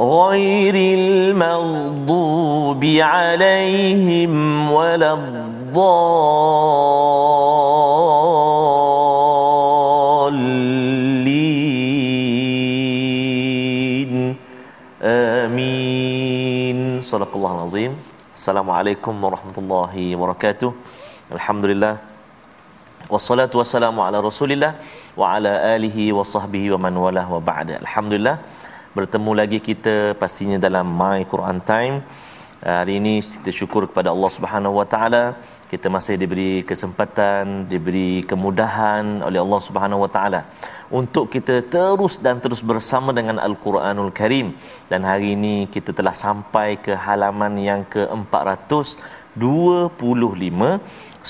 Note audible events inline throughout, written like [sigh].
غير المغضوب عليهم ولا الضالين. آمين. صدق الله العظيم. السلام عليكم ورحمة الله وبركاته. الحمد لله والصلاة والسلام على رسول الله وعلى آله وصحبه ومن والاه وبعد. الحمد لله bertemu lagi kita pastinya dalam my Quran time. Hari ini kita syukur kepada Allah Subhanahu wa taala. Kita masih diberi kesempatan diberi kemudahan oleh Allah Subhanahu wa taala untuk kita terus dan terus bersama dengan Al-Quranul Karim. Dan hari ini kita telah sampai ke halaman yang ke-425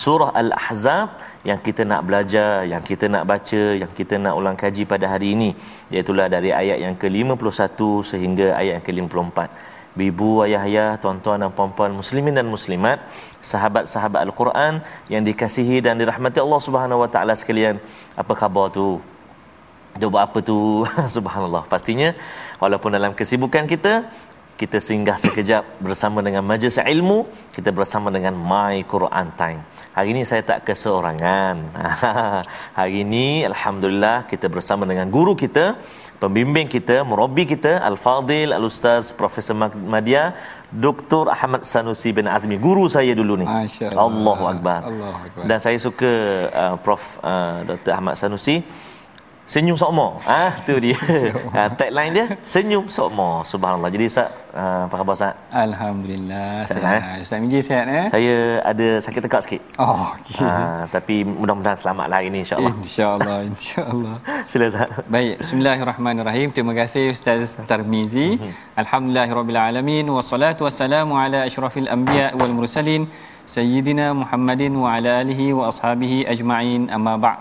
surah Al-Ahzab yang kita nak belajar, yang kita nak baca, yang kita nak ulang kaji pada hari ini iaitu dari ayat yang ke-51 sehingga ayat yang ke-54. Ibu, ayah, ayah, tuan-tuan dan puan-puan muslimin dan muslimat, sahabat-sahabat Al-Quran yang dikasihi dan dirahmati Allah Subhanahu Wa Taala sekalian. Apa khabar tu? Dia buat apa tu? [laughs] Subhanallah. Pastinya walaupun dalam kesibukan kita kita singgah sekejap bersama dengan majlis ilmu kita bersama dengan my Quran time hari ini saya tak keseorangan. [laughs] Hari ini alhamdulillah kita bersama dengan guru kita pembimbing kita murabi kita al-fadil al-ustaz profesor Madia Dr Ahmad Sanusi bin Azmi. Guru saya dulu ni. Masya-Allah Allahu akbar. Allahu akbar. Dan saya suka uh, prof uh, Dr Ahmad Sanusi senyum sokmo ah tu dia [laughs] ha, tagline dia senyum sokmo subhanallah jadi Ustaz uh, apa khabar Ustaz Alhamdulillah Sihat, sihat. Ustaz Miji sihat eh? saya ada sakit tekak sikit Oh, okay. ha, tapi mudah-mudahan selamatlah hari ni insyaallah InsyaAllah, insyaAllah. [laughs] sila Ustaz Baik, bismillahirrahmanirrahim. Terima kasih Ustaz Tarmizi. Alhamdulillahirabbilalamin wassalatu wassalamu ala asyrafil anbiya wal mursalin sayyidina Muhammadin wa ala alihi wa ashabihi ajma'in. Amma ba'd.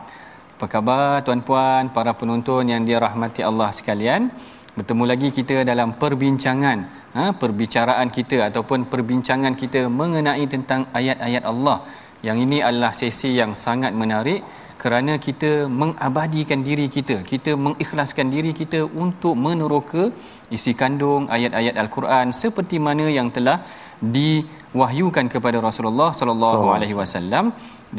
Apa khabar tuan-puan, para penonton yang dirahmati Allah sekalian? Bertemu lagi kita dalam perbincangan, ha, perbicaraan kita ataupun perbincangan kita mengenai tentang ayat-ayat Allah. Yang ini adalah sesi yang sangat menarik kerana kita mengabadikan diri kita kita mengikhlaskan diri kita untuk meneroka isi kandung ayat-ayat al-Quran seperti mana yang telah diwahyukan kepada Rasulullah sallallahu alaihi wasallam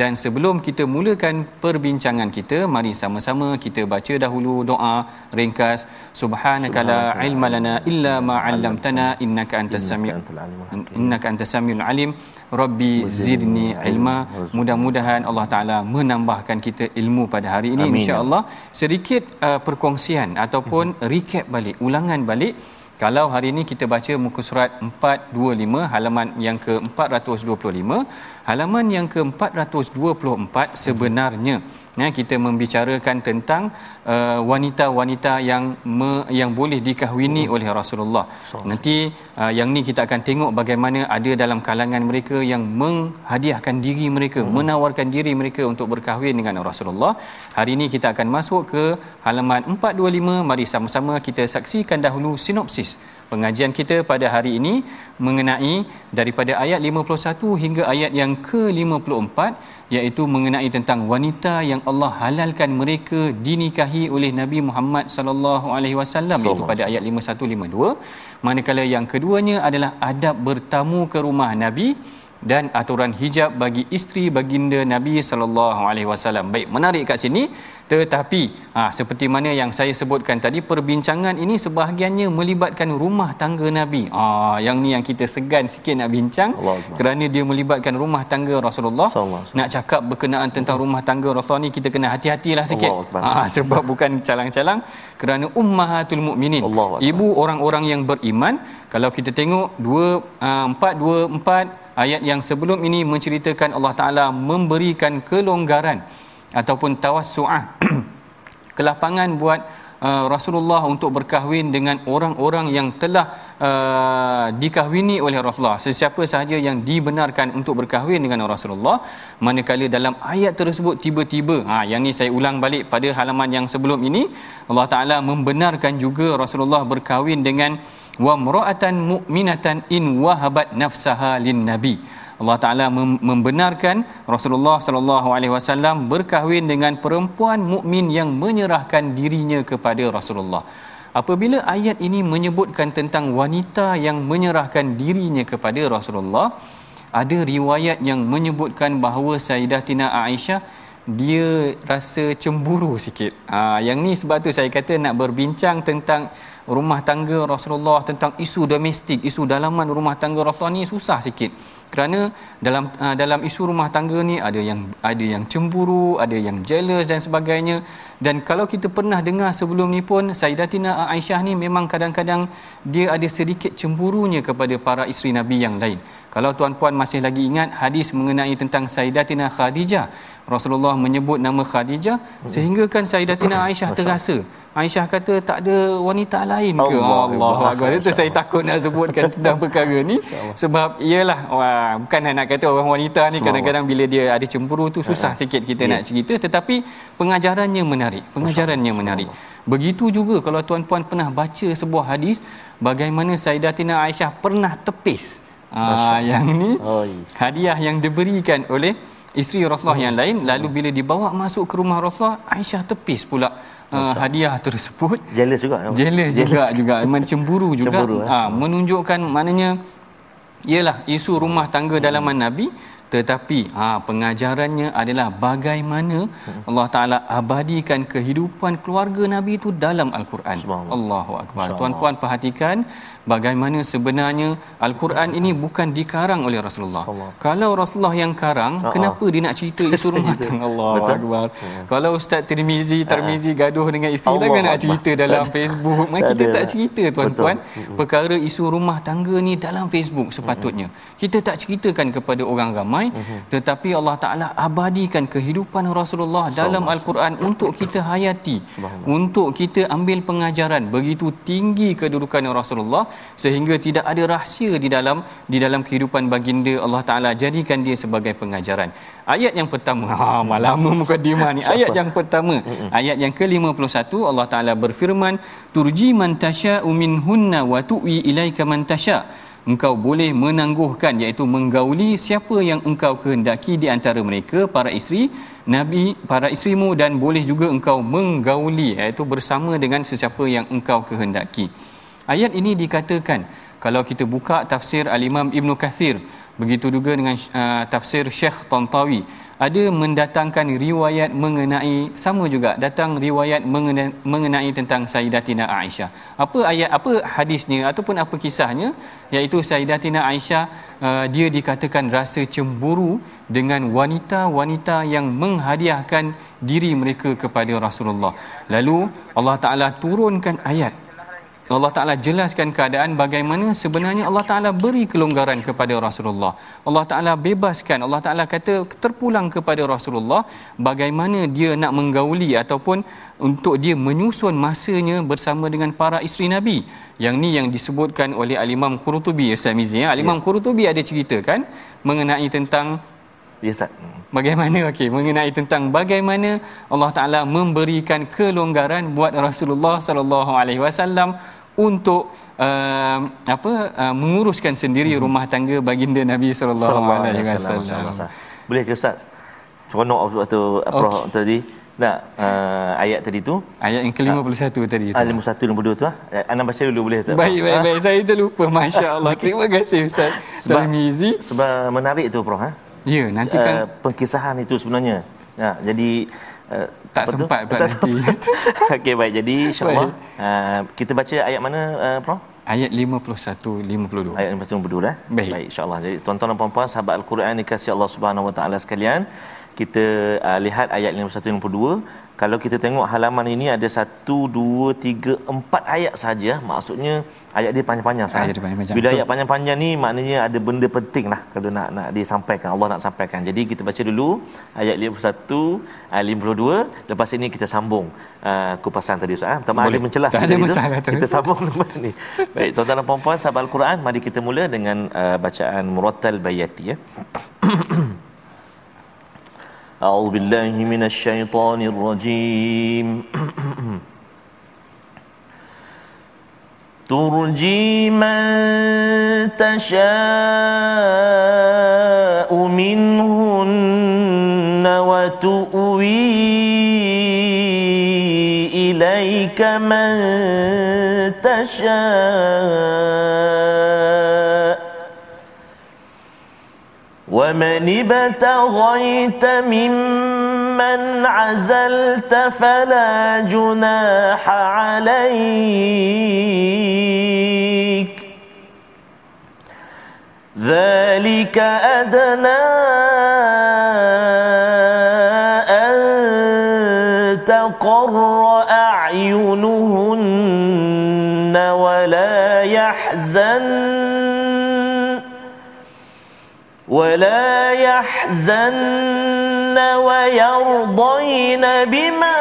dan sebelum kita mulakan perbincangan kita mari sama-sama kita baca dahulu doa ringkas. Subhanakala ilma lana illa ma 'allamtana innaka antas sami' innaka antas samiul alim. Rabbi zidni ilma. mudah-mudahan Allah taala menambahkan kita ilmu pada hari ini insya-Allah sedikit uh, perkongsian ataupun recap balik ulangan balik kalau hari ini kita baca muka surat 425 halaman yang ke-425 halaman yang ke-424 sebenarnya ya kita membicarakan tentang uh, wanita-wanita yang me, yang boleh dikahwini hmm. oleh Rasulullah. So, Nanti uh, yang ni kita akan tengok bagaimana ada dalam kalangan mereka yang menghadiahkan diri mereka, hmm. menawarkan diri mereka untuk berkahwin dengan Rasulullah. Hari ini kita akan masuk ke halaman 425. Mari sama-sama kita saksikan dahulu sinopsis pengajian kita pada hari ini mengenai daripada ayat 51 hingga ayat yang ke-54 iaitu mengenai tentang wanita yang Allah halalkan mereka dinikahi oleh Nabi Muhammad sallallahu alaihi wasallam iaitu pada ayat 51 52 manakala yang keduanya adalah adab bertamu ke rumah Nabi dan aturan hijab bagi isteri baginda Nabi sallallahu alaihi wasallam. Baik, menarik kat sini tetapi ha, seperti mana yang saya sebutkan tadi perbincangan ini sebahagiannya melibatkan rumah tangga Nabi. Ah ha, yang ni yang kita segan sikit nak bincang Allah kerana dia melibatkan rumah tangga Rasulullah. Allah. Nak cakap berkenaan tentang rumah tangga Rasulullah ni kita kena hati-hatilah sikit. Ha, sebab bukan calang-calang kerana ummahatul mukminin. Ibu orang-orang yang beriman kalau kita tengok 2 4 2 4 ayat yang sebelum ini menceritakan Allah Taala memberikan kelonggaran ataupun tawassu'ah [clears throat] kelapangan buat uh, Rasulullah untuk berkahwin dengan orang-orang yang telah uh, dikahwini oleh Rasulullah. Sesiapa sahaja yang dibenarkan untuk berkahwin dengan Rasulullah manakala dalam ayat tersebut tiba-tiba ha yang ni saya ulang balik pada halaman yang sebelum ini Allah Taala membenarkan juga Rasulullah berkahwin dengan wa mra'atan mu'minatan in wahabat nafsaha lin nabi Allah Taala membenarkan Rasulullah sallallahu alaihi wasallam berkahwin dengan perempuan mukmin yang menyerahkan dirinya kepada Rasulullah. Apabila ayat ini menyebutkan tentang wanita yang menyerahkan dirinya kepada Rasulullah, ada riwayat yang menyebutkan bahawa Sayyidatina Aisyah dia rasa cemburu sikit. Ha, yang ni sebab tu saya kata nak berbincang tentang rumah tangga Rasulullah tentang isu domestik, isu dalaman rumah tangga Rasulullah ni susah sikit. Kerana dalam uh, dalam isu rumah tangga ni ada yang ada yang cemburu, ada yang jealous dan sebagainya. Dan kalau kita pernah dengar sebelum ni pun Sayyidatina Aisyah ni memang kadang-kadang dia ada sedikit cemburunya kepada para isteri Nabi yang lain. Kalau tuan-puan masih lagi ingat hadis mengenai tentang Sayyidatina Khadijah, Rasulullah menyebut nama Khadijah sehingga kan Sayyidatina Aisyah terasa Aisyah kata tak ada wanita lain ke Allah, Allah. Allah. itu saya takut nak sebutkan [laughs] tentang perkara ni sebab iyalah wah, bukan nak kata orang wanita ni kadang-kadang bila dia ada cemburu tu susah ya. sikit kita ya. nak cerita tetapi pengajarannya menarik pengajarannya menarik begitu juga kalau tuan-puan pernah baca sebuah hadis bagaimana Sayyidatina Aisyah pernah tepis ah yang ni oh, hadiah yang diberikan oleh isteri Rasulullah hmm. yang lain. Lalu bila dibawa masuk ke rumah Rasulullah Aisyah tepis pula uh, hadiah tersebut. Jealous juga. [laughs] Jealous, juga juga. Memang cemburu juga. Cemburu, eh? ha, menunjukkan maknanya ialah isu rumah tangga dalaman nabi. Tetapi ha, pengajarannya adalah bagaimana hmm. Allah Taala abadikan kehidupan keluarga Nabi itu dalam Al-Quran. Allahu akbar. Tuan-tuan perhatikan bagaimana sebenarnya Al-Quran ini bukan dikarang oleh Rasulullah. Kalau Rasulullah yang karang, uh-huh. kenapa dia nak cerita isu [laughs] rumah tangga? Allahu akbar. Hmm. Kalau Ustaz Tirmizi, Tirmizi uh-huh. gaduh dengan isteri Allah kan nak cerita dalam Facebook. Mak kita tak cerita tuan-tuan perkara isu rumah tangga ni dalam Facebook sepatutnya. Kita tak ceritakan kepada orang ramai ramai uh-huh. tetapi Allah Taala abadikan kehidupan Rasulullah dalam Al-Quran untuk kita hayati untuk kita ambil pengajaran begitu tinggi kedudukan Rasulullah sehingga tidak ada rahsia di dalam di dalam kehidupan baginda Allah Taala jadikan dia sebagai pengajaran. Ayat yang pertama [laughs] ha lama mukadimah ni. Ayat yang pertama ayat yang ke-51 Allah Taala berfirman turji man tasya'u minhunna wa tu'i ilaika man tasya' engkau boleh menangguhkan iaitu menggauli siapa yang engkau kehendaki di antara mereka para isteri nabi para isterimu dan boleh juga engkau menggauli iaitu bersama dengan sesiapa yang engkau kehendaki ayat ini dikatakan kalau kita buka tafsir al-Imam Ibn Kathir begitu juga dengan uh, tafsir Syekh Tantawi ada mendatangkan riwayat mengenai sama juga datang riwayat mengenai, mengenai tentang Sayyidatina Aisyah. Apa ayat apa hadisnya ataupun apa kisahnya iaitu Sayyidatina Aisyah uh, dia dikatakan rasa cemburu dengan wanita-wanita yang menghadiahkan diri mereka kepada Rasulullah. Lalu Allah Taala turunkan ayat Allah Ta'ala jelaskan keadaan bagaimana sebenarnya Allah Ta'ala beri kelonggaran kepada Rasulullah. Allah Ta'ala bebaskan. Allah Ta'ala kata terpulang kepada Rasulullah bagaimana dia nak menggauli ataupun untuk dia menyusun masanya bersama dengan para isteri Nabi. Yang ni yang disebutkan oleh Al-Imam Qurtubi. Ustaz Mizi, ya. Al-Imam ya. Qurtubi ada cerita kan mengenai tentang Ya, Ustaz. Bagaimana okey mengenai tentang bagaimana Allah Taala memberikan kelonggaran buat Rasulullah sallallahu alaihi wasallam untuk uh, apa uh, menguruskan sendiri hmm. rumah tangga baginda Nabi sallallahu alaihi wasallam. Boleh ke Ustaz? Seronok waktu Prof okay. tadi Nah, uh, ayat tadi tu ayat yang ke-51 tadi tu. Ah 51 52 tu ah. Anda baca dulu boleh tak? Baik baik baik saya terlupa [laughs] masya-Allah. Terima kasih Ustaz sebab, Tarmizi. Sebab menarik tu Prof ha. Ya, nanti kan uh, pengkisahan itu sebenarnya. Ya, jadi uh, tak sempat pula nanti. [laughs] Okey baik. Jadi insya-Allah uh, kita baca ayat mana uh, Prof? Ayat 51 52. Ayat 51 52 eh. Baik, baik insya-Allah. Jadi tuan-tuan dan puan-puan sahabat Al-Quran dikasihi Allah Subhanahu Wa Taala sekalian, kita uh, lihat ayat 51 52 kalau kita tengok halaman ini ada 1 2 3 4 ayat saja maksudnya ayat dia panjang-panjang ayat dia panjang-panjang. Bila ayat panjang-panjang ni maknanya ada benda penting lah kalau nak nak disampaikan. Allah nak sampaikan. Jadi kita baca dulu ayat 51 ayat 52 lepas ini kita sambung uh, kupasan tadi Ustaz. Pertama ada mencelas tak ada masalah kita sambung ni. Baik tuan-tuan dan puan-puan sahabat Al-Quran mari kita mula dengan uh, bacaan Murattal Bayati ya أعوذ بالله من الشيطان الرجيم. ترجي من تشاء منهن وتؤوي إليك من تشاء. ومن ابتغيت ممن عزلت فلا جناح عليك. ذلك أدنى ولا يحزن ويرضين بما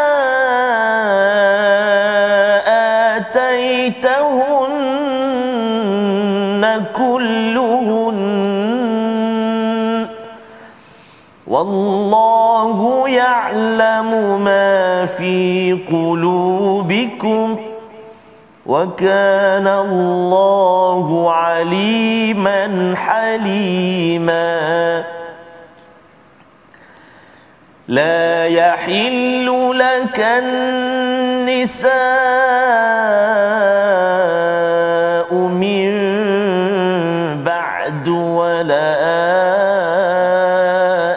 آتيتهن كلهن. والله يعلم ما في قلوبكم. وكان الله عليما حليما. لا يحل لك النساء من بعد ولا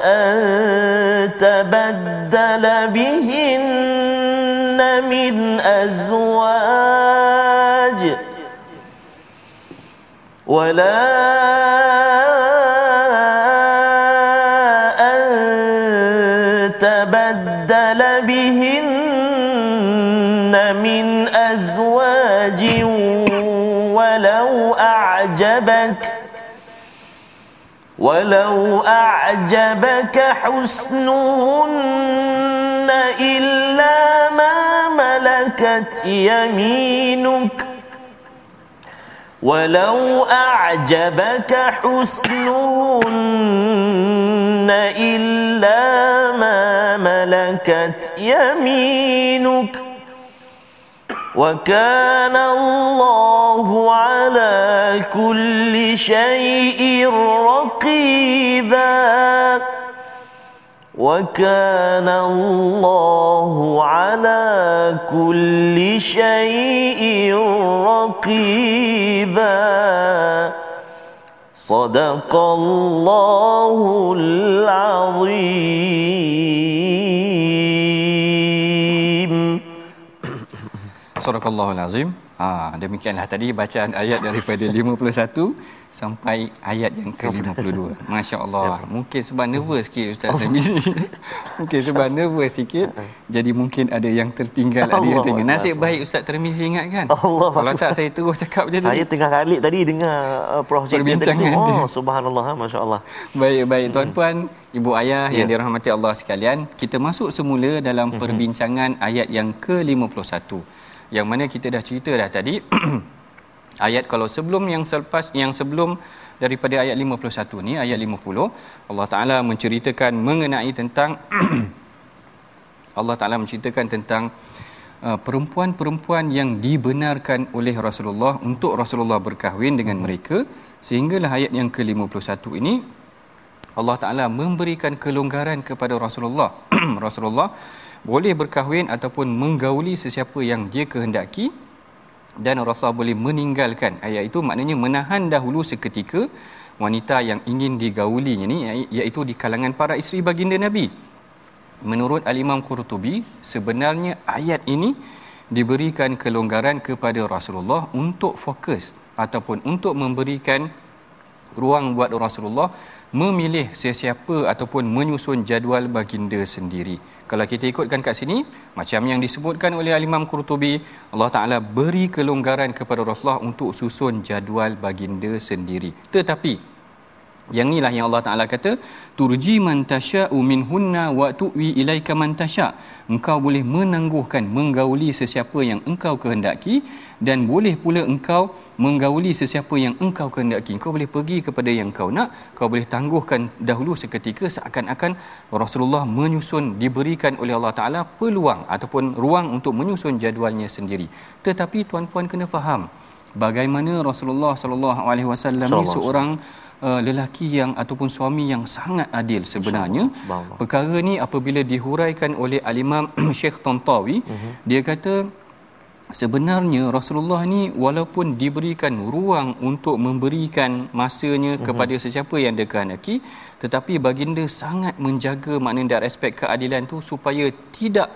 أن تبدل بهن من أزواج ولا أن تبدل بهن من أزواج ولو أعجبك ولو أعجبك حسنهن إلا ما ملكت يمينك ولو أعجبك حسنهن إلا ما ملكت يمينك وكان الله على كل شيء رقيبا وكان الله على كل شيء رقيبا. صدق الله العظيم. صدق الله العظيم. Ha, demikianlah tadi bacaan ayat daripada [laughs] 51 sampai ayat yang ke-52. Masya-Allah. Ya, mungkin sebab nervous sikit Ustaz Tamizi. [laughs] mungkin sebab nervous sikit. Jadi mungkin ada yang tertinggal [laughs] ada yang tertinggal. Nasib baik Ustaz Tamizi ingat kan? Allah Kalau tak saya terus cakap je Saya tengah kali tadi dengar uh, Prof perbincangan tadi. Oh, subhanallah, masya-Allah. Baik, baik tuan-puan, ibu ayah ya. yang dirahmati Allah sekalian, kita masuk semula dalam mhm. perbincangan ayat yang ke-51 yang mana kita dah cerita dah tadi [clears throat] ayat kalau sebelum yang selepas yang sebelum daripada ayat 51 ni ayat 50 Allah Taala menceritakan mengenai tentang [clears throat] Allah Taala menceritakan tentang uh, perempuan-perempuan yang dibenarkan oleh Rasulullah untuk Rasulullah berkahwin dengan mereka. Sehinggalah ayat yang ke-51 ini Allah Taala memberikan kelonggaran kepada Rasulullah. [clears throat] Rasulullah boleh berkahwin ataupun menggauli sesiapa yang dia kehendaki. Dan Rasulullah boleh meninggalkan ayat itu. Maknanya menahan dahulu seketika wanita yang ingin digaulinya ni iaitu di kalangan para isteri baginda Nabi. Menurut al-Imam Qurtubi sebenarnya ayat ini diberikan kelonggaran kepada Rasulullah untuk fokus ataupun untuk memberikan ruang buat Rasulullah memilih sesiapa ataupun menyusun jadual baginda sendiri. Kalau kita ikutkan kat sini, macam yang disebutkan oleh Imam Qurtubi, Allah Taala beri kelonggaran kepada Rasulullah untuk susun jadual baginda sendiri. Tetapi yang inilah yang Allah Taala kata, turji man tasya'u minhunna wa tu'wi ilaika man tasya'. Engkau boleh menangguhkan menggauli sesiapa yang engkau kehendaki dan boleh pula engkau menggauli sesiapa yang engkau kehendaki. Engkau boleh pergi kepada yang kau nak, kau boleh tangguhkan dahulu seketika seakan-akan Rasulullah menyusun diberikan oleh Allah Taala peluang ataupun ruang untuk menyusun jadualnya sendiri. Tetapi tuan-puan kena faham bagaimana Rasulullah sallallahu alaihi wasallam ni seorang uh, lelaki yang ataupun suami yang sangat adil sebenarnya perkara ni apabila dihuraikan oleh al-Imam Syekh Tantawi uh-huh. dia kata sebenarnya Rasulullah ni walaupun diberikan ruang untuk memberikan masanya uh-huh. kepada sesiapa yang dia kehendaki tetapi baginda sangat menjaga maknanya dari aspek keadilan tu supaya tidak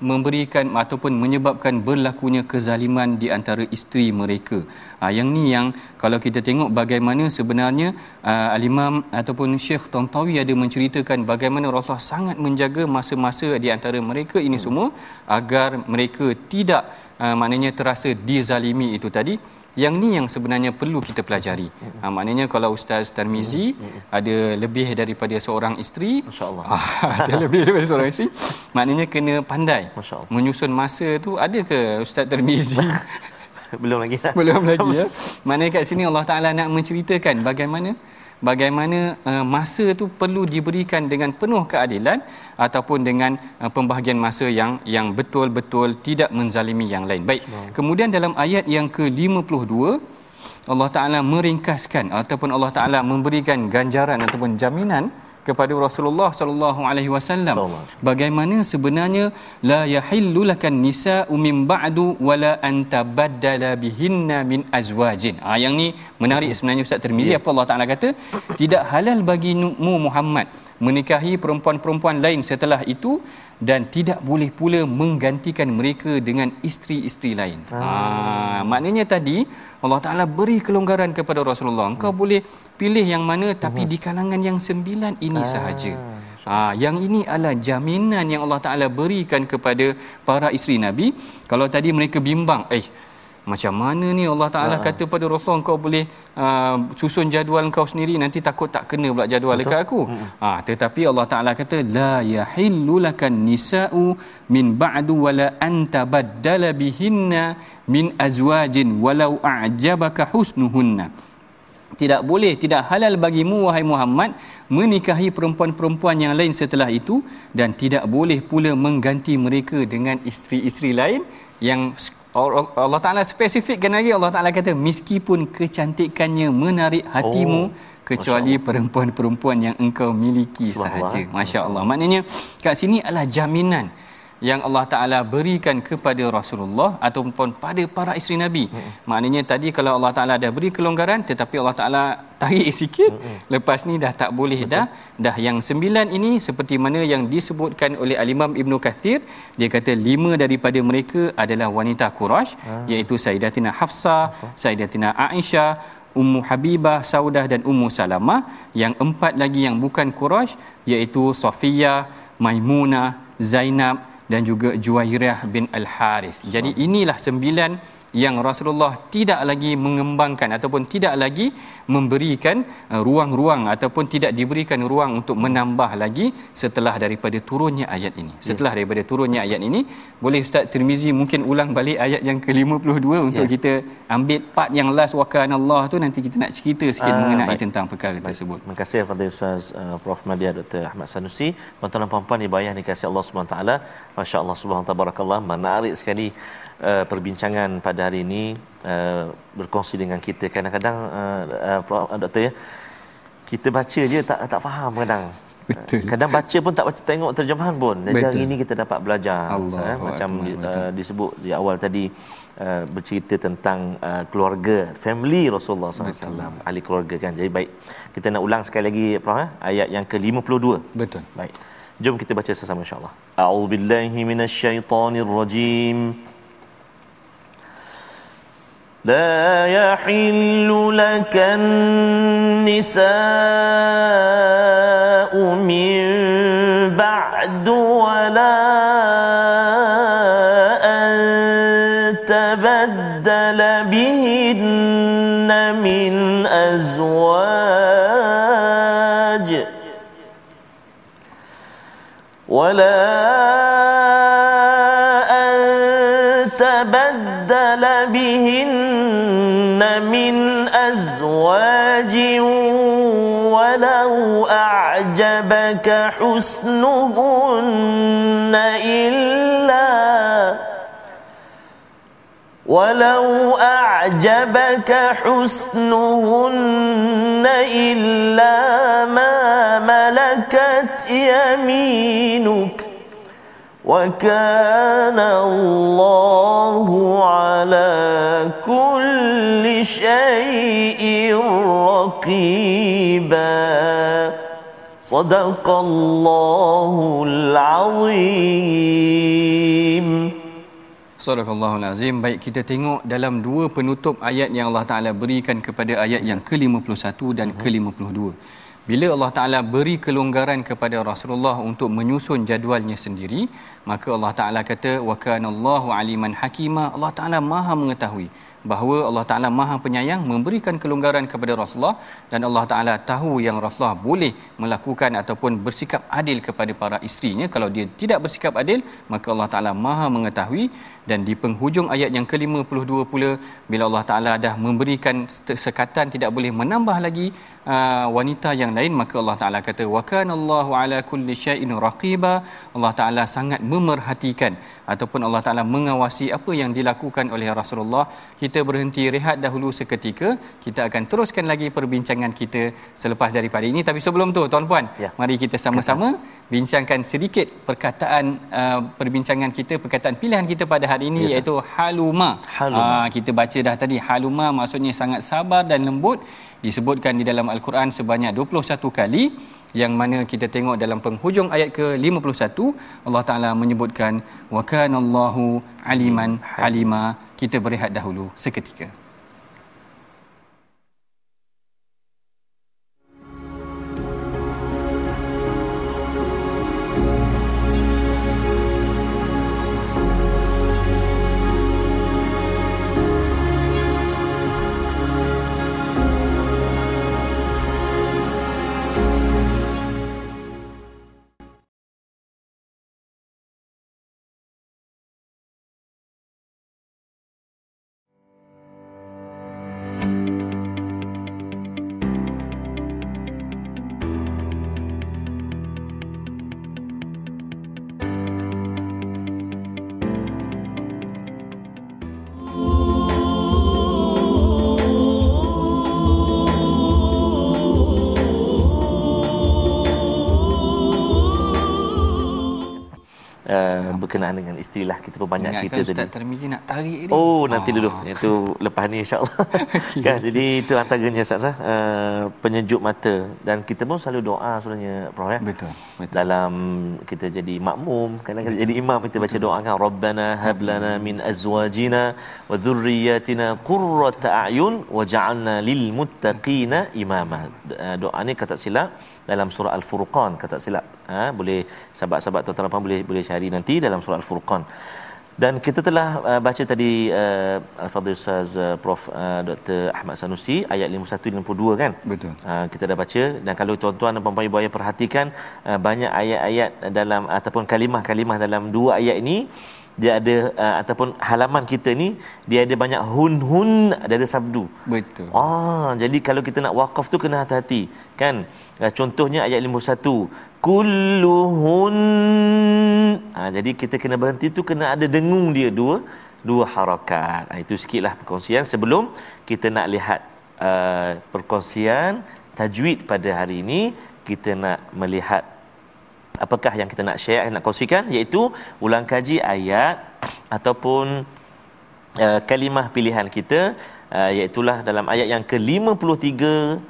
memberikan ataupun menyebabkan berlakunya kezaliman di antara isteri mereka. Ha, yang ni yang kalau kita tengok bagaimana sebenarnya uh, al-Imam ataupun Syekh Tantawi ada menceritakan bagaimana Rasulullah sangat menjaga masa-masa di antara mereka ini semua agar mereka tidak uh, maknanya terasa dizalimi itu tadi yang ni yang sebenarnya perlu kita pelajari. Ha, maknanya kalau Ustaz Tarmizi ada lebih daripada seorang isteri, masya-Allah. [laughs] ada lebih daripada seorang isteri, maknanya kena pandai menyusun masa tu. Ada ke Ustaz Tarmizi? [laughs] Belum lagi. Belum lagi [laughs] ya. Maknanya kat sini Allah Taala nak menceritakan bagaimana bagaimana uh, masa tu perlu diberikan dengan penuh keadilan ataupun dengan uh, pembahagian masa yang yang betul-betul tidak menzalimi yang lain. Baik. Kemudian dalam ayat yang ke-52 Allah Taala meringkaskan ataupun Allah Taala memberikan ganjaran ataupun jaminan kepada Rasulullah sallallahu alaihi wasallam bagaimana sebenarnya la yahillu lakan nisa'u min ba'du wala anta baddala bihinna min azwajin ah yang ni menarik sebenarnya Ustaz Tirmizi yeah. apa Allah Taala kata tidak halal bagi mu Muhammad menikahi perempuan-perempuan lain setelah itu dan tidak boleh pula menggantikan mereka dengan isteri-isteri lain. Ah. Ha, maknanya tadi Allah Taala beri kelonggaran kepada Rasulullah. Engkau hmm. boleh pilih yang mana tapi hmm. di kalangan yang sembilan ini ah. sahaja. Ha, yang ini adalah jaminan yang Allah Taala berikan kepada para isteri Nabi. Kalau tadi mereka bimbang, eh macam mana ni Allah Taala ha. kata pada Rasul kau boleh uh, susun jadual kau sendiri nanti takut tak kena pula jadual Betul? dekat aku. Hmm. Ha tetapi Allah Taala kata la yahillu lakan nisa'u min ba'du wala anta baddala bihinna min azwajin walau a'jabaka husnuhunna. Tidak boleh, tidak halal bagimu wahai Muhammad menikahi perempuan-perempuan yang lain setelah itu dan tidak boleh pula mengganti mereka dengan isteri-isteri lain yang Allah Taala spesifikkan lagi. Allah Taala kata meskipun kecantikannya menarik hatimu oh, kecuali perempuan-perempuan yang engkau miliki sahaja. Masya-Allah. Maknanya kat sini adalah jaminan yang Allah Taala berikan kepada Rasulullah ataupun pada para isteri Nabi. Hmm. Maknanya tadi kalau Allah Taala dah beri kelonggaran tetapi Allah Taala tarik sikit hmm. lepas ni dah tak boleh Betul. dah. Dah yang sembilan ini seperti mana yang disebutkan oleh Al-Imam Ibnu Kathir dia kata lima daripada mereka adalah wanita Quraisy hmm. iaitu Sayyidatina Hafsah, Sayyidatina Aisyah, Ummu Habibah, Saudah dan Ummu Salamah. Yang empat lagi yang bukan Quraisy iaitu Safiyah, Maimunah, Zainab dan juga Juwairah bin Al-Harith. Jadi inilah sembilan yang Rasulullah tidak lagi mengembangkan ataupun tidak lagi memberikan uh, ruang-ruang ataupun tidak diberikan ruang untuk menambah lagi setelah daripada turunnya ayat ini. Ya. Setelah ya. daripada turunnya ayat ini, boleh Ustaz Tirmizi mungkin ulang balik ayat yang ke-52 untuk ya. kita ambil part yang last wakan Allah tu nanti kita nak cerita sikit uh, mengenai baik. tentang perkara baik. tersebut. Terima kasih kepada Ustaz uh, Prof Madia Dr. Ahmad Sanusi. Tuan-tuan dan puan-puan dibayar dikasihi Allah Subhanahu taala. Masya-Allah subhanahu tabarakallah menarik sekali uh, perbincangan pada hari ini uh, berkongsi dengan kita kadang-kadang uh, uh, doktor ya kita baca je tak tak faham kadang [laughs] Betul. Kadang baca pun tak baca tengok terjemahan pun. Jadi Betul. hari ini kita dapat belajar Allah eh? macam di, uh, disebut di awal tadi uh, bercerita tentang uh, keluarga, family Rasulullah SAW, ahli keluarga kan. Jadi baik. Kita nak ulang sekali lagi Prof eh? ayat yang ke-52. Betul. Baik. Jom kita baca sama insya-Allah. A'udzubillahi minasyaitonirrajim. لا يحل لك النساء من بعد ولا أن تبدل بهن من أزواج ولا أزواج ولو أعجبك حسنهن إلا ولو أعجبك حسنهن إلا ما ملكت يمينك وكان الله على كل شيء رقيبا صدق الله العظيم Sadaqallahul Azim. Baik kita tengok dalam dua penutup ayat yang Allah Taala berikan kepada ayat yang ke-51 dan ke-52. Bila Allah Taala beri kelonggaran kepada Rasulullah untuk menyusun jadualnya sendiri, maka Allah Taala kata wa kana Allahu aliman hakima. Allah Taala Maha mengetahui bahawa Allah Taala Maha penyayang memberikan kelonggaran kepada Rasulullah dan Allah Taala tahu yang Rasulullah boleh melakukan ataupun bersikap adil kepada para isterinya. Kalau dia tidak bersikap adil maka Allah Taala Maha mengetahui. Dan di penghujung ayat yang ke-52 pula bila Allah Taala dah memberikan sekatan tidak boleh menambah lagi uh, wanita yang lain maka Allah Taala kata wa kana Allahu ala kulli syai'in raqiba. Allah Taala sangat memerhatikan ataupun Allah Taala mengawasi apa yang dilakukan oleh Rasulullah. Kita berhenti rehat dahulu seketika kita akan teruskan lagi perbincangan kita selepas daripada ini. Tapi sebelum tu tuan-puan ya. mari kita sama-sama bincangkan sedikit perkataan uh, perbincangan kita perkataan pilihan kita pada hari ini ya, iaitu haluma, haluma. Uh, kita baca dah tadi haluma maksudnya sangat sabar dan lembut. Disebutkan di dalam al-Quran sebanyak 21 kali yang mana kita tengok dalam penghujung ayat ke-51 Allah Taala menyebutkan wa kana Allahu aliman halima. Kita berehat dahulu seketika berkenaan dengan istilah kita pun banyak cerita tadi. Ustaz Tarmizi nak tarik ni. Oh, nanti dulu. Ah. Itu lepas ni insya-Allah. [laughs] [laughs] kan jadi itu antaranya Ustaz uh, penyejuk mata dan kita pun selalu doa sebenarnya Prof ya. Betul. Betul. Dalam kita jadi makmum, kadang-kadang jadi imam kita baca doa kan Rabbana hab lana min azwajina wa dhurriyyatina qurrata a'yun waj'alna lil muttaqina imama. Uh, doa ni kata silap dalam surah Al-Furqan kata silap ha, boleh sahabat-sahabat tuan-tuan boleh boleh cari nanti dalam surah Al-Furqan. Dan kita telah uh, baca tadi uh, Al-Fadhil Ustaz uh, Prof uh, Dr. Ahmad Sanusi ayat 51 52 kan? Betul. Uh, kita dah baca. Dan kalau tuan-tuan dan puan-puan ibu ayah perhatikan uh, banyak ayat-ayat dalam ataupun kalimah-kalimah dalam dua ayat ini dia ada uh, ataupun halaman kita ni dia ada banyak hun-hun ada, ada sabdu. Betul. Ah jadi kalau kita nak wakaf tu kena hati-hati kan? Uh, contohnya ayat 51 kulluhun ha, jadi kita kena berhenti tu kena ada dengung dia dua dua harakat. Ha, itu sikitlah perkongsian sebelum kita nak lihat uh, perkongsian tajwid pada hari ini. Kita nak melihat apakah yang kita nak share nak kongsikan? Iaitu ulang kaji ayat ataupun uh, kalimah pilihan kita uh, iaitulah dalam ayat yang ke-53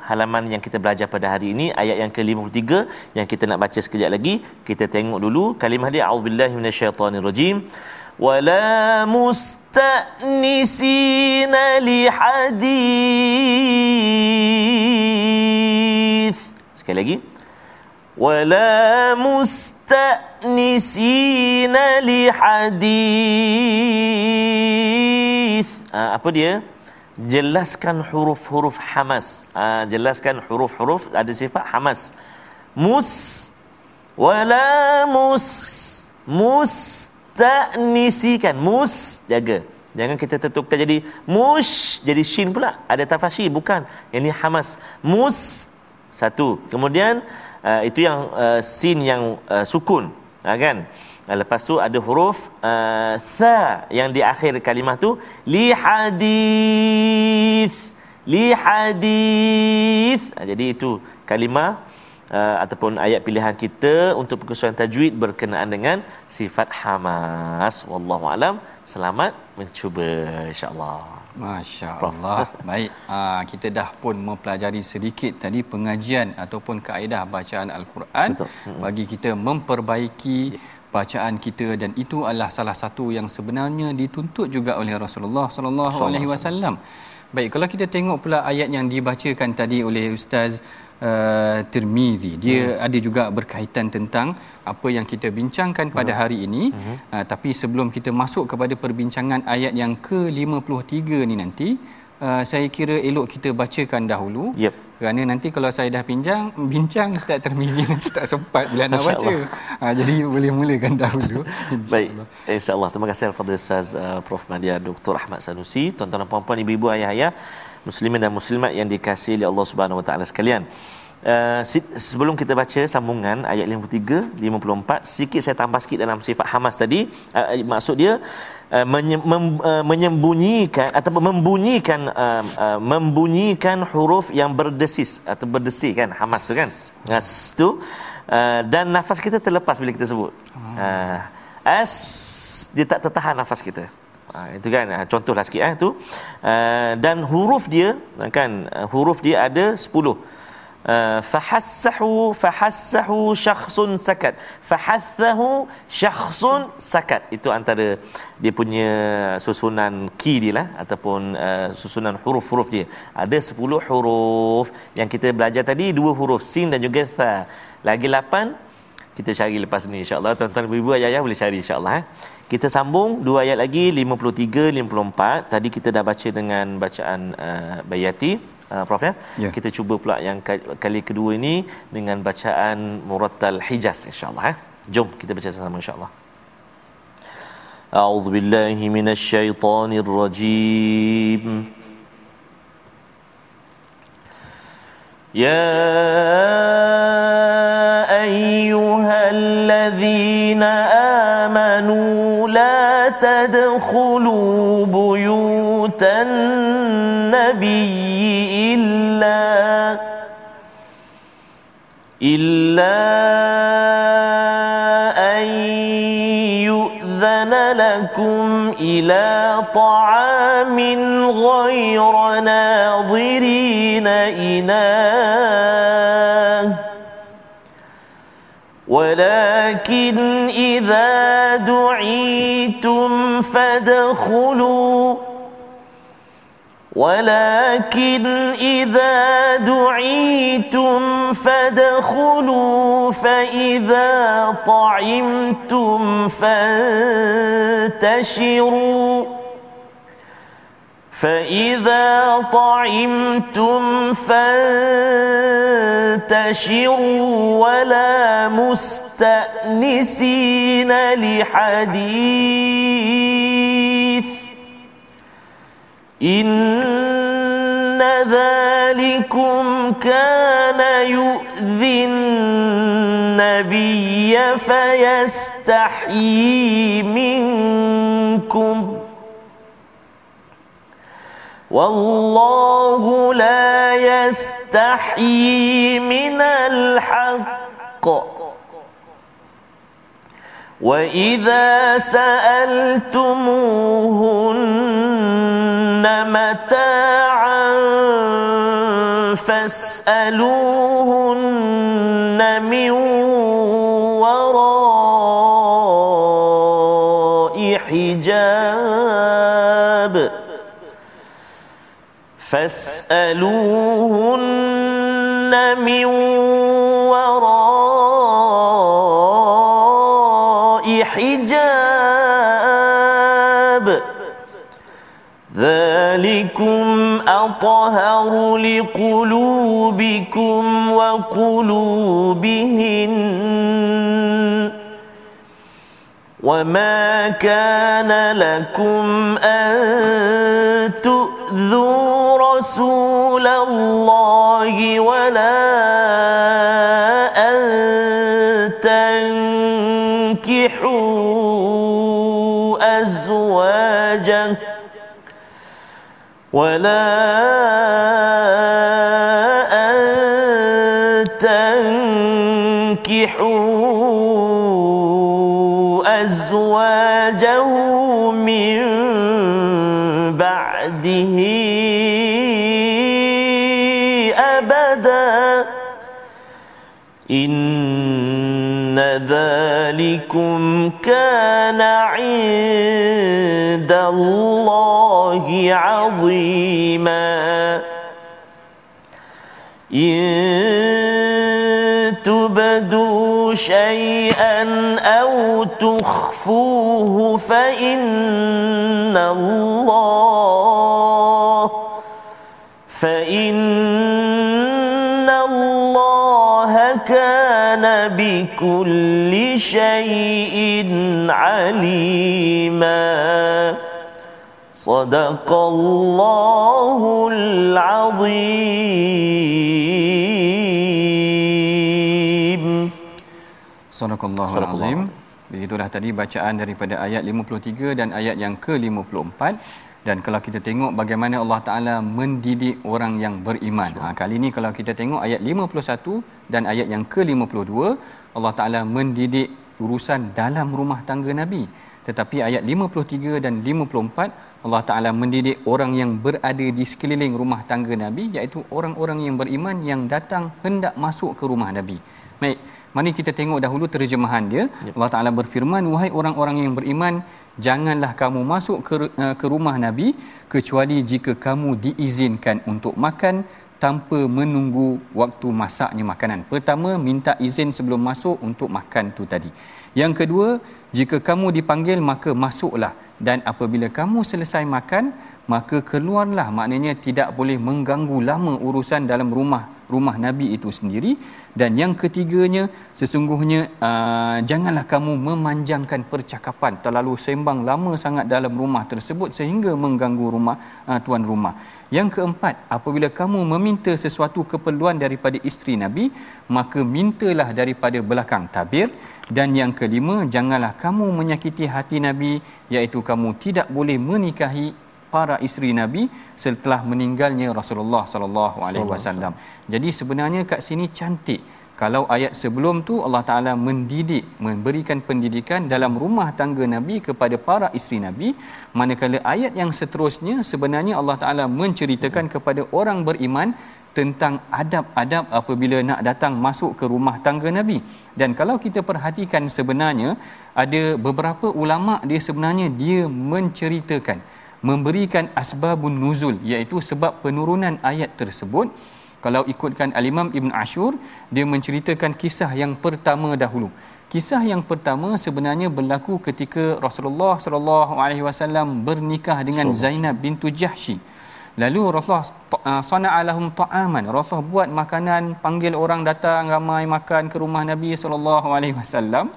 halaman yang kita belajar pada hari ini. Ayat yang ke-53 yang kita nak baca sekejap lagi. Kita tengok dulu kalimah dia. Auzubillahi minasyaitonirrajim. Li hadith sekali lagi musta'nisina li hadith uh, apa dia? Jelaskan huruf-huruf hamas. Uh, jelaskan huruf-huruf ada sifat hamas. Mus wala mus mustanisi kan mus jaga. Jangan kita tertukar jadi mush jadi shin pula. Ada tafashi bukan. Ini hamas. Mus satu. Kemudian uh, itu yang uh, sin yang uh, sukun. Uh, kan? Lepas tu ada huruf uh, tha yang di akhir kalimah tu li hadis li hadis jadi itu kalimah uh, ataupun ayat pilihan kita untuk perkusuhan tajwid berkenaan dengan sifat hamas. Wallahu alam. Selamat mencuba insyaallah Masya Allah. [laughs] Baik, aa, ah, kita dah pun mempelajari sedikit tadi pengajian ataupun kaedah bacaan Al-Quran Betul. bagi kita memperbaiki bacaan kita dan itu adalah salah satu yang sebenarnya dituntut juga oleh Rasulullah sallallahu alaihi wasallam. Baik, kalau kita tengok pula ayat yang dibacakan tadi oleh Ustaz uh, Tirmizi, dia hmm. ada juga berkaitan tentang apa yang kita bincangkan pada hmm. hari ini. Hmm. Uh, tapi sebelum kita masuk kepada perbincangan ayat yang ke-53 ni nanti, uh, saya kira elok kita bacakan dahulu. Yep kerana nanti kalau saya dah pinjang [laughs] bincang Ustaz Termizi nanti tak sempat bila nak baca ha, jadi boleh mulakan [laughs] dahulu baik insyaallah terima kasih al-fadhil Ustaz uh, Prof Nadia Dr Ahmad Sanusi tuan-tuan dan puan-puan ibu-ibu ayah-ayah muslimin dan muslimat yang dikasihi oleh Allah Subhanahu wa taala sekalian. Uh, sebelum kita baca sambungan ayat 53 54 sikit saya tambah sikit dalam sifat Hamas tadi. Uh, maksud dia Uh, uh, menyembunyikan atau membunyikan uh, uh, membunyikan huruf yang berdesis atau berdesi kan hamas tu kan? As tu uh, dan nafas kita terlepas bila kita sebut. Uh, as dia tak tertahan nafas kita uh, itu kan uh, contohlah sikit eh tu. Dan huruf dia kan huruf dia ada 10 fahassahu fahassahu syakhsun sakat. Fahathahu syakhsun sakat. Itu antara dia punya susunan key dia lah ataupun uh, susunan huruf-huruf dia. Ada 10 huruf. Yang kita belajar tadi dua huruf sin dan juga tha. Lagi 8 kita cari lepas ni insyaallah. Tuan-tuan ibu-ibu ayah-ayah boleh cari insyaallah eh. Kita sambung dua ayat lagi 53 54 tadi kita dah baca dengan bacaan uh, bayati uh, prof ya. Yeah. Kita cuba pula yang kali kedua ini dengan bacaan murattal Hijaz insyaallah eh. Jom kita baca sama-sama insyaallah. A'udzu billahi minasyaitonir rajim. Ya ayyuhalladzina amanu la tadkhulu buyutan nabiyyi إلا أن يؤذن لكم إلى طعام غير ناظرين إناه ولكن إذا دعيتم فادخلوا. ولكن إذا دعيتم فادخلوا فإذا طعمتم فانتشروا. فإذا طعمتم فانتشروا ولا مستأنسين لحديث إن ذلكم كان يؤذي النبي فيستحيي منكم والله لا يستحيي من الحق. وإذا سألتموهن متاعا فاسألوهن من وراء حجاب فاسألوهن من وراء حجاب. ذلكم أطهر لقلوبكم وقلوبهن. وما كان لكم أن تؤذوا رسول الله ولا أن تنكحوا أزواجه ولا أن تنكحوا أزواجه إن ذلكم كان عند الله عظيما إن تبدوا شيئا أو تخفوه فإن الله فإن كان بكل شيء عليما صدق الله العظيم Sadaqallahul Azim. Begitulah tadi bacaan daripada ayat 53 dan ayat yang ke-54 dan kalau kita tengok bagaimana Allah Taala mendidik orang yang beriman. Ha, kali ini kalau kita tengok ayat 51 dan ayat yang ke-52 Allah Taala mendidik urusan dalam rumah tangga Nabi. Tetapi ayat 53 dan 54 Allah Taala mendidik orang yang berada di sekeliling rumah tangga Nabi iaitu orang-orang yang beriman yang datang hendak masuk ke rumah Nabi. Baik, mari kita tengok dahulu terjemahan dia. Yep. Allah Taala berfirman, "Wahai orang-orang yang beriman, janganlah kamu masuk ke uh, ke rumah Nabi kecuali jika kamu diizinkan untuk makan tanpa menunggu waktu masaknya makanan. Pertama, minta izin sebelum masuk untuk makan tu tadi. Yang kedua, jika kamu dipanggil maka masuklah dan apabila kamu selesai makan maka keluarlah maknanya tidak boleh mengganggu lama urusan dalam rumah rumah nabi itu sendiri dan yang ketiganya sesungguhnya uh, janganlah kamu memanjangkan percakapan terlalu sembang lama sangat dalam rumah tersebut sehingga mengganggu rumah uh, tuan rumah. Yang keempat apabila kamu meminta sesuatu keperluan daripada isteri nabi maka mintalah daripada belakang tabir. Dan yang kelima janganlah kamu menyakiti hati nabi iaitu kamu tidak boleh menikahi para isteri Nabi setelah meninggalnya Rasulullah sallallahu alaihi wasallam. Jadi sebenarnya kat sini cantik. Kalau ayat sebelum tu Allah Taala mendidik, memberikan pendidikan dalam rumah tangga Nabi kepada para isteri Nabi, manakala ayat yang seterusnya sebenarnya Allah Taala menceritakan kepada orang beriman tentang adab-adab apabila nak datang masuk ke rumah tangga Nabi. Dan kalau kita perhatikan sebenarnya ada beberapa ulama dia sebenarnya dia menceritakan memberikan asbabun nuzul iaitu sebab penurunan ayat tersebut. Kalau ikutkan al-Imam Ibn Ashur dia menceritakan kisah yang pertama dahulu. Kisah yang pertama sebenarnya berlaku ketika Rasulullah sallallahu alaihi wasallam bernikah dengan Zainab bintu Jahsy. Lalu Rasulullah uh, sana'a lahum ta'aman. Rasulullah buat makanan panggil orang datang ramai makan ke rumah Nabi sallallahu alaihi wasallam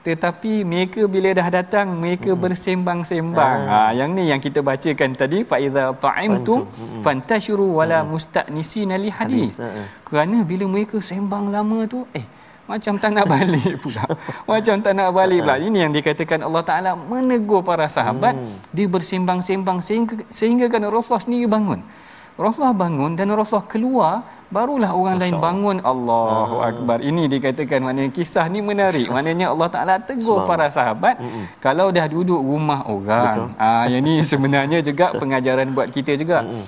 tetapi mereka bila dah datang mereka hmm. bersembang-sembang ha. ha yang ni yang kita bacakan tadi fa iza ta'imtum hmm. fantashuru wala hmm. musta'nisina li hadis ha. kerana bila mereka sembang lama tu eh macam tak nak balik pula [laughs] macam tak nak balik pula ini yang dikatakan Allah Taala menegur para sahabat hmm. dia bersembang-sembang sehingga sehingga kan Rasulullah sendiri bangun Rasulullah bangun dan Rasulullah keluar barulah orang Masya lain bangun. Allahu ah. akbar. Ini dikatakan maknanya kisah ni menarik. Maknanya Allah Taala tegur para sahabat Mm-mm. kalau dah duduk rumah orang. Ah yang ni sebenarnya juga [laughs] pengajaran buat kita juga. Mm-mm.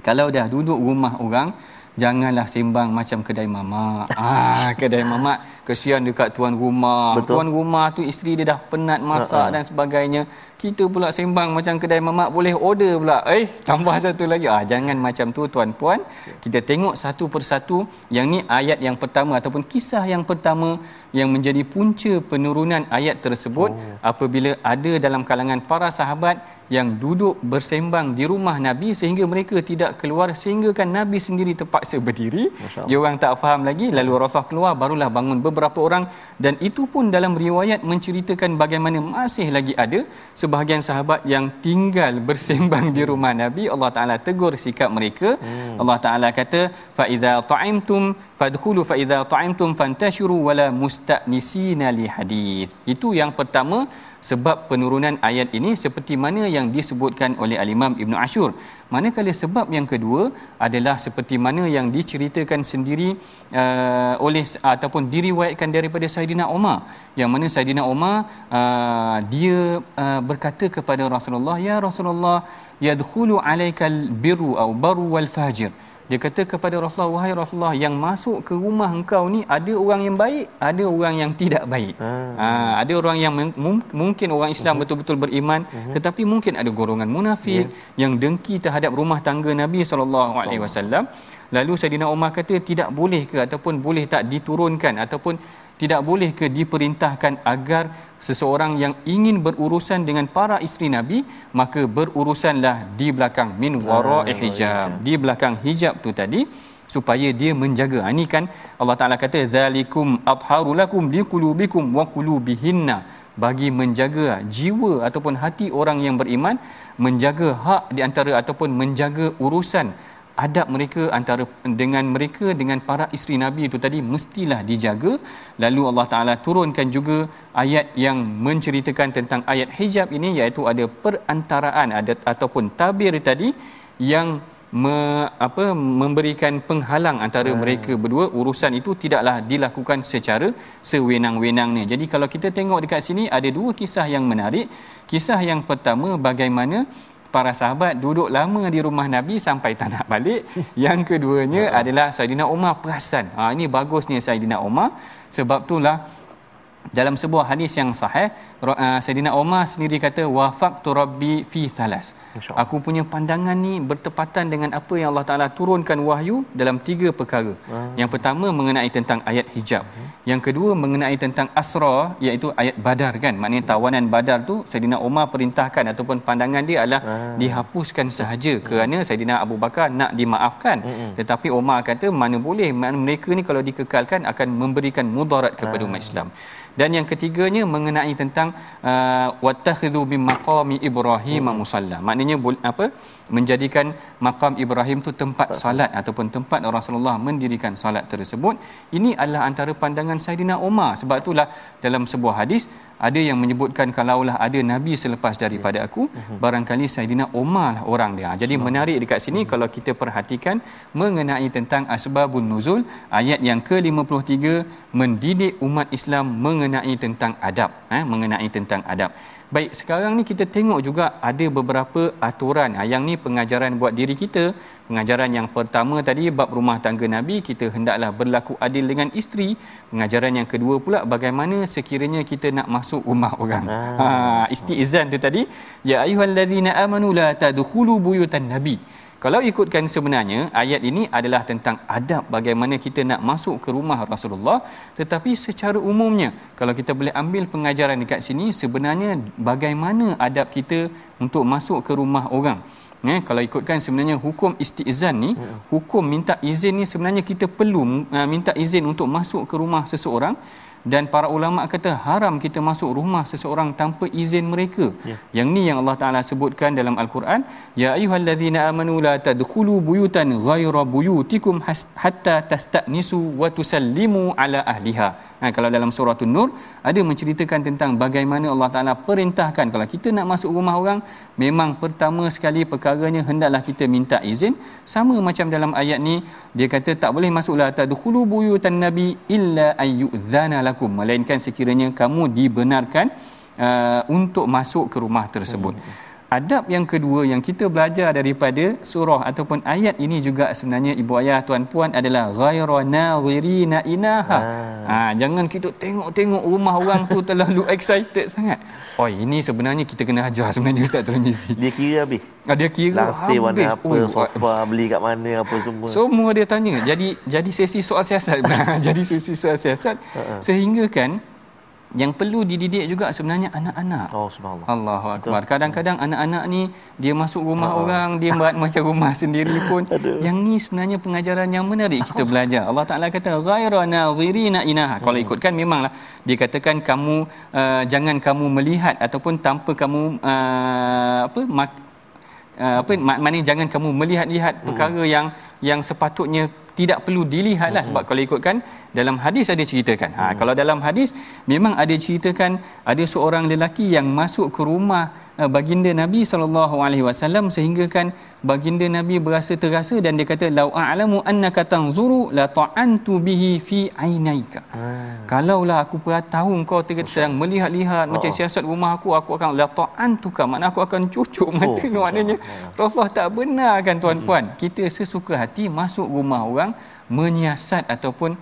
kalau dah duduk rumah orang janganlah sembang macam kedai mamak. Ah, kedai mamak kesian dekat tuan rumah. Betul. Tuan rumah tu isteri dia dah penat masak uh-uh. dan sebagainya. Kita pula sembang macam kedai mamak boleh order pula. Eh, tambah [laughs] satu lagi. Ah, jangan macam tu tuan-puan. Kita tengok satu persatu. Yang ni ayat yang pertama ataupun kisah yang pertama yang menjadi punca penurunan ayat tersebut oh. apabila ada dalam kalangan para sahabat yang duduk bersembang di rumah Nabi sehingga mereka tidak keluar sehingga kan Nabi sendiri terpaksa berdiri dia orang tak faham lagi lalu Rasulullah keluar barulah bangun beberapa orang dan itu pun dalam riwayat menceritakan bagaimana masih lagi ada sebahagian sahabat yang tinggal [laughs] bersembang di rumah Nabi Allah Taala tegur sikap mereka hmm. Allah Taala kata fa idza ta'imtum fadkhulu fa idza ta'imtum fantashiru wala musta'nisina li hadith itu yang pertama sebab penurunan ayat ini seperti mana yang disebutkan oleh al-Imam Ibn Ashur. Manakala sebab yang kedua adalah seperti mana yang diceritakan sendiri uh, oleh ataupun diriwayatkan daripada Saidina Umar. Yang mana Saidina Umar uh, dia uh, berkata kepada Rasulullah, "Ya Rasulullah, yadkhulu alaikal birru au baru wal fajir." Dia kata kepada Rasulullah wahai Rasulullah yang masuk ke rumah engkau ni ada orang yang baik ada orang yang tidak baik hmm. ha, ada orang yang mungkin orang Islam uh-huh. betul-betul beriman uh-huh. tetapi mungkin ada golongan munafik yeah. yang dengki terhadap rumah tangga Nabi sallallahu alaihi wasallam lalu Saidina Umar kata tidak boleh ke ataupun boleh tak diturunkan ataupun tidak boleh ke diperintahkan agar seseorang yang ingin berurusan dengan para isteri Nabi maka berurusanlah di belakang min wara'i ah, hijab. di belakang hijab tu tadi supaya dia menjaga. Ini kan Allah Taala kata zalikum atharu lakum liqulubikum wa qulubihinna. Bagi menjaga jiwa ataupun hati orang yang beriman menjaga hak di antara ataupun menjaga urusan adab mereka antara dengan mereka dengan para isteri Nabi itu tadi mestilah dijaga. Lalu Allah Taala turunkan juga ayat yang menceritakan tentang ayat hijab ini iaitu ada perantaraan ada ataupun tabir tadi yang me, apa memberikan penghalang antara hmm. mereka berdua. Urusan itu tidaklah dilakukan secara sewenang-wenangnya. Jadi kalau kita tengok dekat sini ada dua kisah yang menarik. Kisah yang pertama bagaimana para sahabat duduk lama di rumah Nabi sampai tak nak balik. Yang keduanya [laughs] adalah Saidina Umar perasan. Ha, ini bagusnya Saidina Umar. Sebab itulah dalam sebuah hadis yang sahih uh, Sayyidina Umar sendiri kata wafaqtu rabbi fi thalas. Aku punya pandangan ni bertepatan dengan apa yang Allah Taala turunkan wahyu dalam tiga perkara. Ah. yang pertama mengenai tentang ayat hijab. Uh yang kedua mengenai tentang asra iaitu ayat badar kan? Maknanya tawanan badar tu Sayyidina Umar perintahkan ataupun pandangan dia adalah uh dihapuskan sahaja. Uh kerana Sayyidina Abu Bakar nak dimaafkan. Uh tetapi Umar kata mana boleh mereka ni kalau dikekalkan akan memberikan mudarat kepada umat Islam dan yang ketiganya mengenai tentang uh, wattakhidhu min maqami ibrahim hmm. musalla. Maknanya apa? Menjadikan makam Ibrahim tu tempat salat ataupun tempat Rasulullah mendirikan salat tersebut. Ini adalah antara pandangan Saidina Umar sebab itulah dalam sebuah hadis ada yang menyebutkan kalaulah ada nabi selepas daripada aku hmm. barangkali Saidina Umar lah orang dia jadi menarik dekat sini hmm. kalau kita perhatikan mengenai tentang asbabun nuzul ayat yang ke-53 mendidik umat Islam mengenai tentang adab eh mengenai tentang adab Baik, sekarang ni kita tengok juga ada beberapa aturan. Ha, yang ni pengajaran buat diri kita. Pengajaran yang pertama tadi bab rumah tangga Nabi, kita hendaklah berlaku adil dengan isteri. Pengajaran yang kedua pula bagaimana sekiranya kita nak masuk rumah orang. Ah, ha, isti'izan tu tadi, ya ayyuhallazina amanu la tadkhulu buyutan nabi. Kalau ikutkan sebenarnya ayat ini adalah tentang adab bagaimana kita nak masuk ke rumah Rasulullah. Tetapi secara umumnya kalau kita boleh ambil pengajaran dekat sini sebenarnya bagaimana adab kita untuk masuk ke rumah orang? Ya kalau ikutkan sebenarnya hukum istizan ni ya. hukum minta izin ni sebenarnya kita perlu uh, minta izin untuk masuk ke rumah seseorang dan para ulama kata haram kita masuk rumah seseorang tanpa izin mereka. Ya. yang ni yang Allah Taala sebutkan dalam al-Quran ya ayyuhallazina amanu la tadkhulu buyutan ghayra buyutikum hatta tastanisu wa tusallimu ala ahliha. Ha, kalau dalam surah An-Nur ada menceritakan tentang bagaimana Allah Taala perintahkan kalau kita nak masuk rumah orang memang pertama sekali perkaranya hendaklah kita minta izin. Sama macam dalam ayat ni dia kata tak boleh masuklah tadkhulu buyutan nabi illa ayyudzana lakum melainkan sekiranya kamu dibenarkan uh, untuk masuk ke rumah tersebut. Hmm adab yang kedua yang kita belajar daripada surah ataupun ayat ini juga sebenarnya ibu ayah tuan puan adalah ghayra nazirina inaha. Ha. ha jangan kita tengok-tengok rumah orang tu terlalu excited sangat. Oh ini sebenarnya kita kena ajar sebenarnya Ustaz Tirmizi. Dia kira habis. Ha, dia kira Lasir warna apa, oh, sofa beli kat mana apa semua. Semua dia tanya. Jadi jadi sesi soal siasat. [laughs] jadi sesi soal siasat uh-uh. sehingga kan yang perlu dididik juga sebenarnya anak-anak. Oh subhanallah. Allahu akbar. Kadang-kadang anak-anak ni dia masuk rumah oh. orang, dia buat [laughs] macam rumah sendiri pun. [laughs] Aduh. Yang ni sebenarnya pengajaran yang menarik kita belajar. Allah Taala kata ghaira nazirina inaha. Hmm. Kalau ikutkan memanglah dikatakan kamu uh, jangan kamu melihat ataupun tanpa kamu uh, apa mak, uh, apa maknanya jangan kamu melihat-lihat hmm. perkara yang yang sepatutnya tidak perlu dilihatlah sebab kalau ikutkan dalam hadis ada ceritakan. Ha kalau dalam hadis memang ada ceritakan ada seorang lelaki yang masuk ke rumah uh, baginda Nabi sallallahu alaihi wasallam sehingga kan baginda Nabi berasa terasa dan dia kata lau a'lamu annaka tanzuru la ta'antu bihi fi ainaika. Hmm. Kalaulah aku pernah tahu kau tengah sedang melihat-lihat oh. macam siasat rumah aku aku akan la ta'antuka makna aku akan cucuk mata [laughs] oh. maknanya Rasulullah tak benarkan tuan-puan hmm. kita sesuka hati masuk rumah orang menyiasat ataupun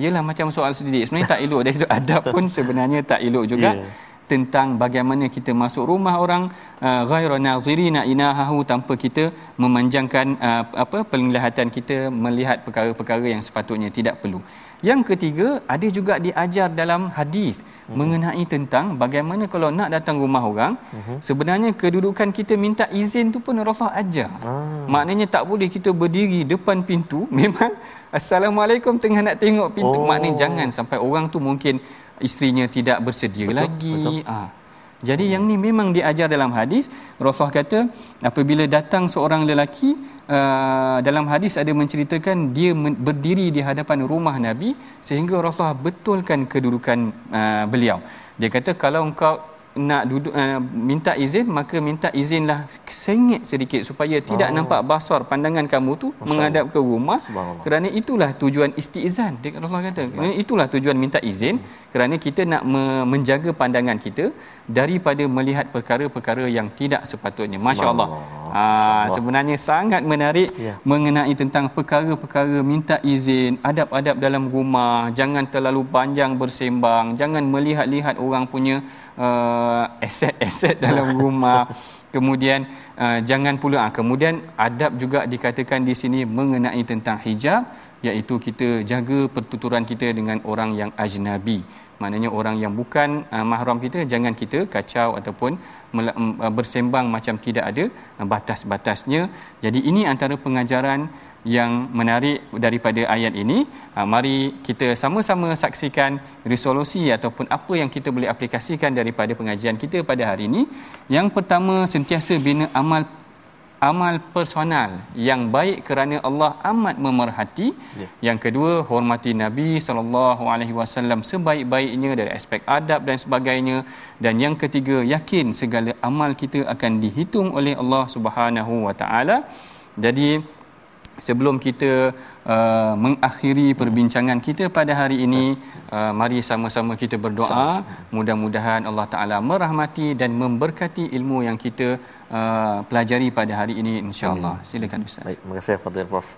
ialah macam soal sedidik sebenarnya tak elok dari sudut [laughs] adab pun sebenarnya tak elok juga yeah. tentang bagaimana kita masuk rumah orang uh, ghairu nazirina inahahu tanpa kita memanjangkan uh, apa penglihatan kita melihat perkara-perkara yang sepatutnya tidak perlu. Yang ketiga ada juga diajar dalam hadis uh-huh. mengenai tentang bagaimana kalau nak datang rumah orang uh-huh. sebenarnya kedudukan kita minta izin tu pun Rasulullah ajar. Uh-huh. Maknanya tak boleh kita berdiri depan pintu [laughs] memang assalamualaikum tengah nak tengok pintu oh. maknanya jangan sampai orang tu mungkin isterinya tidak bersedia betul, lagi. Betul. Ah. Jadi yang ni memang diajar dalam hadis. Rasulullah kata apabila datang seorang lelaki uh, dalam hadis ada menceritakan dia berdiri di hadapan rumah Nabi sehingga Rasulullah betulkan kedudukan uh, beliau. Dia kata kalau engkau nak duduk uh, minta izin maka minta izinlah sengit sedikit supaya tidak oh. nampak basar pandangan kamu tu Masya menghadap ke rumah. Kerana itulah tujuan istizan. Dia Rasulullah kata kerana itulah tujuan minta izin. Hmm. kerana kita nak me- menjaga pandangan kita daripada melihat perkara-perkara yang tidak sepatutnya. masya-Allah. Ha, sebenarnya sangat menarik ya. mengenai tentang perkara-perkara minta izin adab-adab dalam rumah. Jangan terlalu panjang bersembang. Jangan melihat-lihat orang punya uh, aset-aset dalam rumah. Kemudian uh, jangan pula uh, kemudian adab juga dikatakan di sini mengenai tentang hijab iaitu kita jaga pertuturan kita dengan orang yang ajnabi. Maknanya orang yang bukan uh, mahram kita jangan kita kacau ataupun mel- uh, bersembang macam tidak ada uh, batas-batasnya. Jadi ini antara pengajaran yang menarik daripada ayat ini uh, mari kita sama-sama saksikan resolusi ataupun apa yang kita boleh aplikasikan daripada pengajian kita pada hari ini yang pertama sentiasa bina amal amal personal yang baik kerana Allah amat memerhati. Ya. Yang kedua, hormati Nabi sallallahu alaihi wasallam sebaik-baiknya dari aspek adab dan sebagainya. Dan yang ketiga, yakin segala amal kita akan dihitung oleh Allah Subhanahu wa taala. Jadi sebelum kita uh, mengakhiri perbincangan kita pada hari ini uh, mari sama-sama kita berdoa. Mudah-mudahan Allah taala merahmati dan memberkati ilmu yang kita uh, pelajari pada hari ini insya-Allah silakan ustaz. Baik terima kasih fadil prof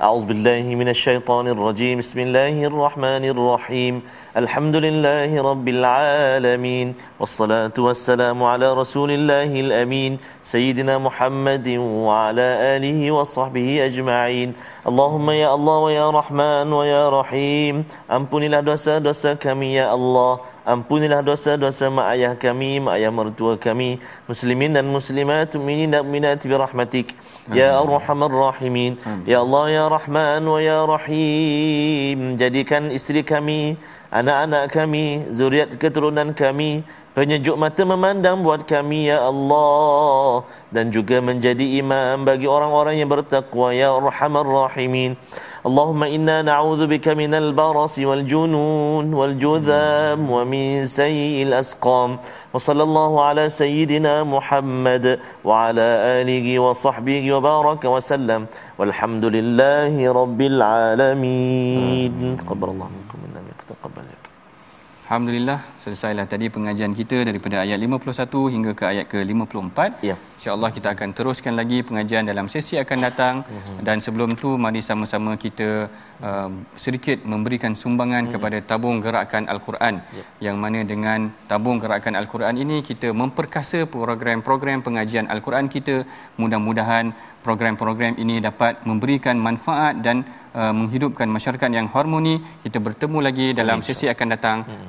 أعوذ بالله من الشيطان الرجيم. بسم الله الرحمن الرحيم. الحمد لله رب العالمين والصلاة والسلام على رسول الله الأمين سيدنا محمد وعلى آله وصحبه أجمعين. اللهم يا الله ويا رحمن ويا رحيم. أمبني dosa-dosa kami ya Allah Ampunilah dosa-dosa mak ayah kami, mak ayah mertua kami, muslimin dan muslimat, mukminin dan mukminat bi rahmatik. Ya Arhamar Rahimin. Ya Allah ya Rahman wa ya Rahim. Jadikan isteri kami, anak-anak kami, zuriat keturunan kami Penyejuk mata memandang buat kami Ya Allah. Dan juga menjadi imam bagi orang-orang yang bertakwa Ya Arhamar Rahimin. Allahumma inna na'udhu bika minal barasi wal junun wal judham wa min sayyil asqam. Wa sallallahu ala sayyidina Muhammad wa ala alihi wa sahbihi wa baraka wa sallam. Walhamdulillahi rabbil alamin. Qabar Allah Alhamdulillah selesailah tadi pengajian kita daripada ayat 51 hingga ke ayat ke-54. Ya. InsyaAllah kita akan teruskan lagi pengajian dalam sesi akan datang uh-huh. dan sebelum tu mari sama-sama kita uh, sedikit memberikan sumbangan uh-huh. kepada tabung gerakan Al-Quran ya. yang mana dengan tabung gerakan Al-Quran ini kita memperkasa program-program pengajian Al-Quran kita mudah-mudahan program-program ini dapat memberikan manfaat dan uh, menghidupkan masyarakat yang harmoni kita bertemu lagi dalam sesi akan datang uh-huh.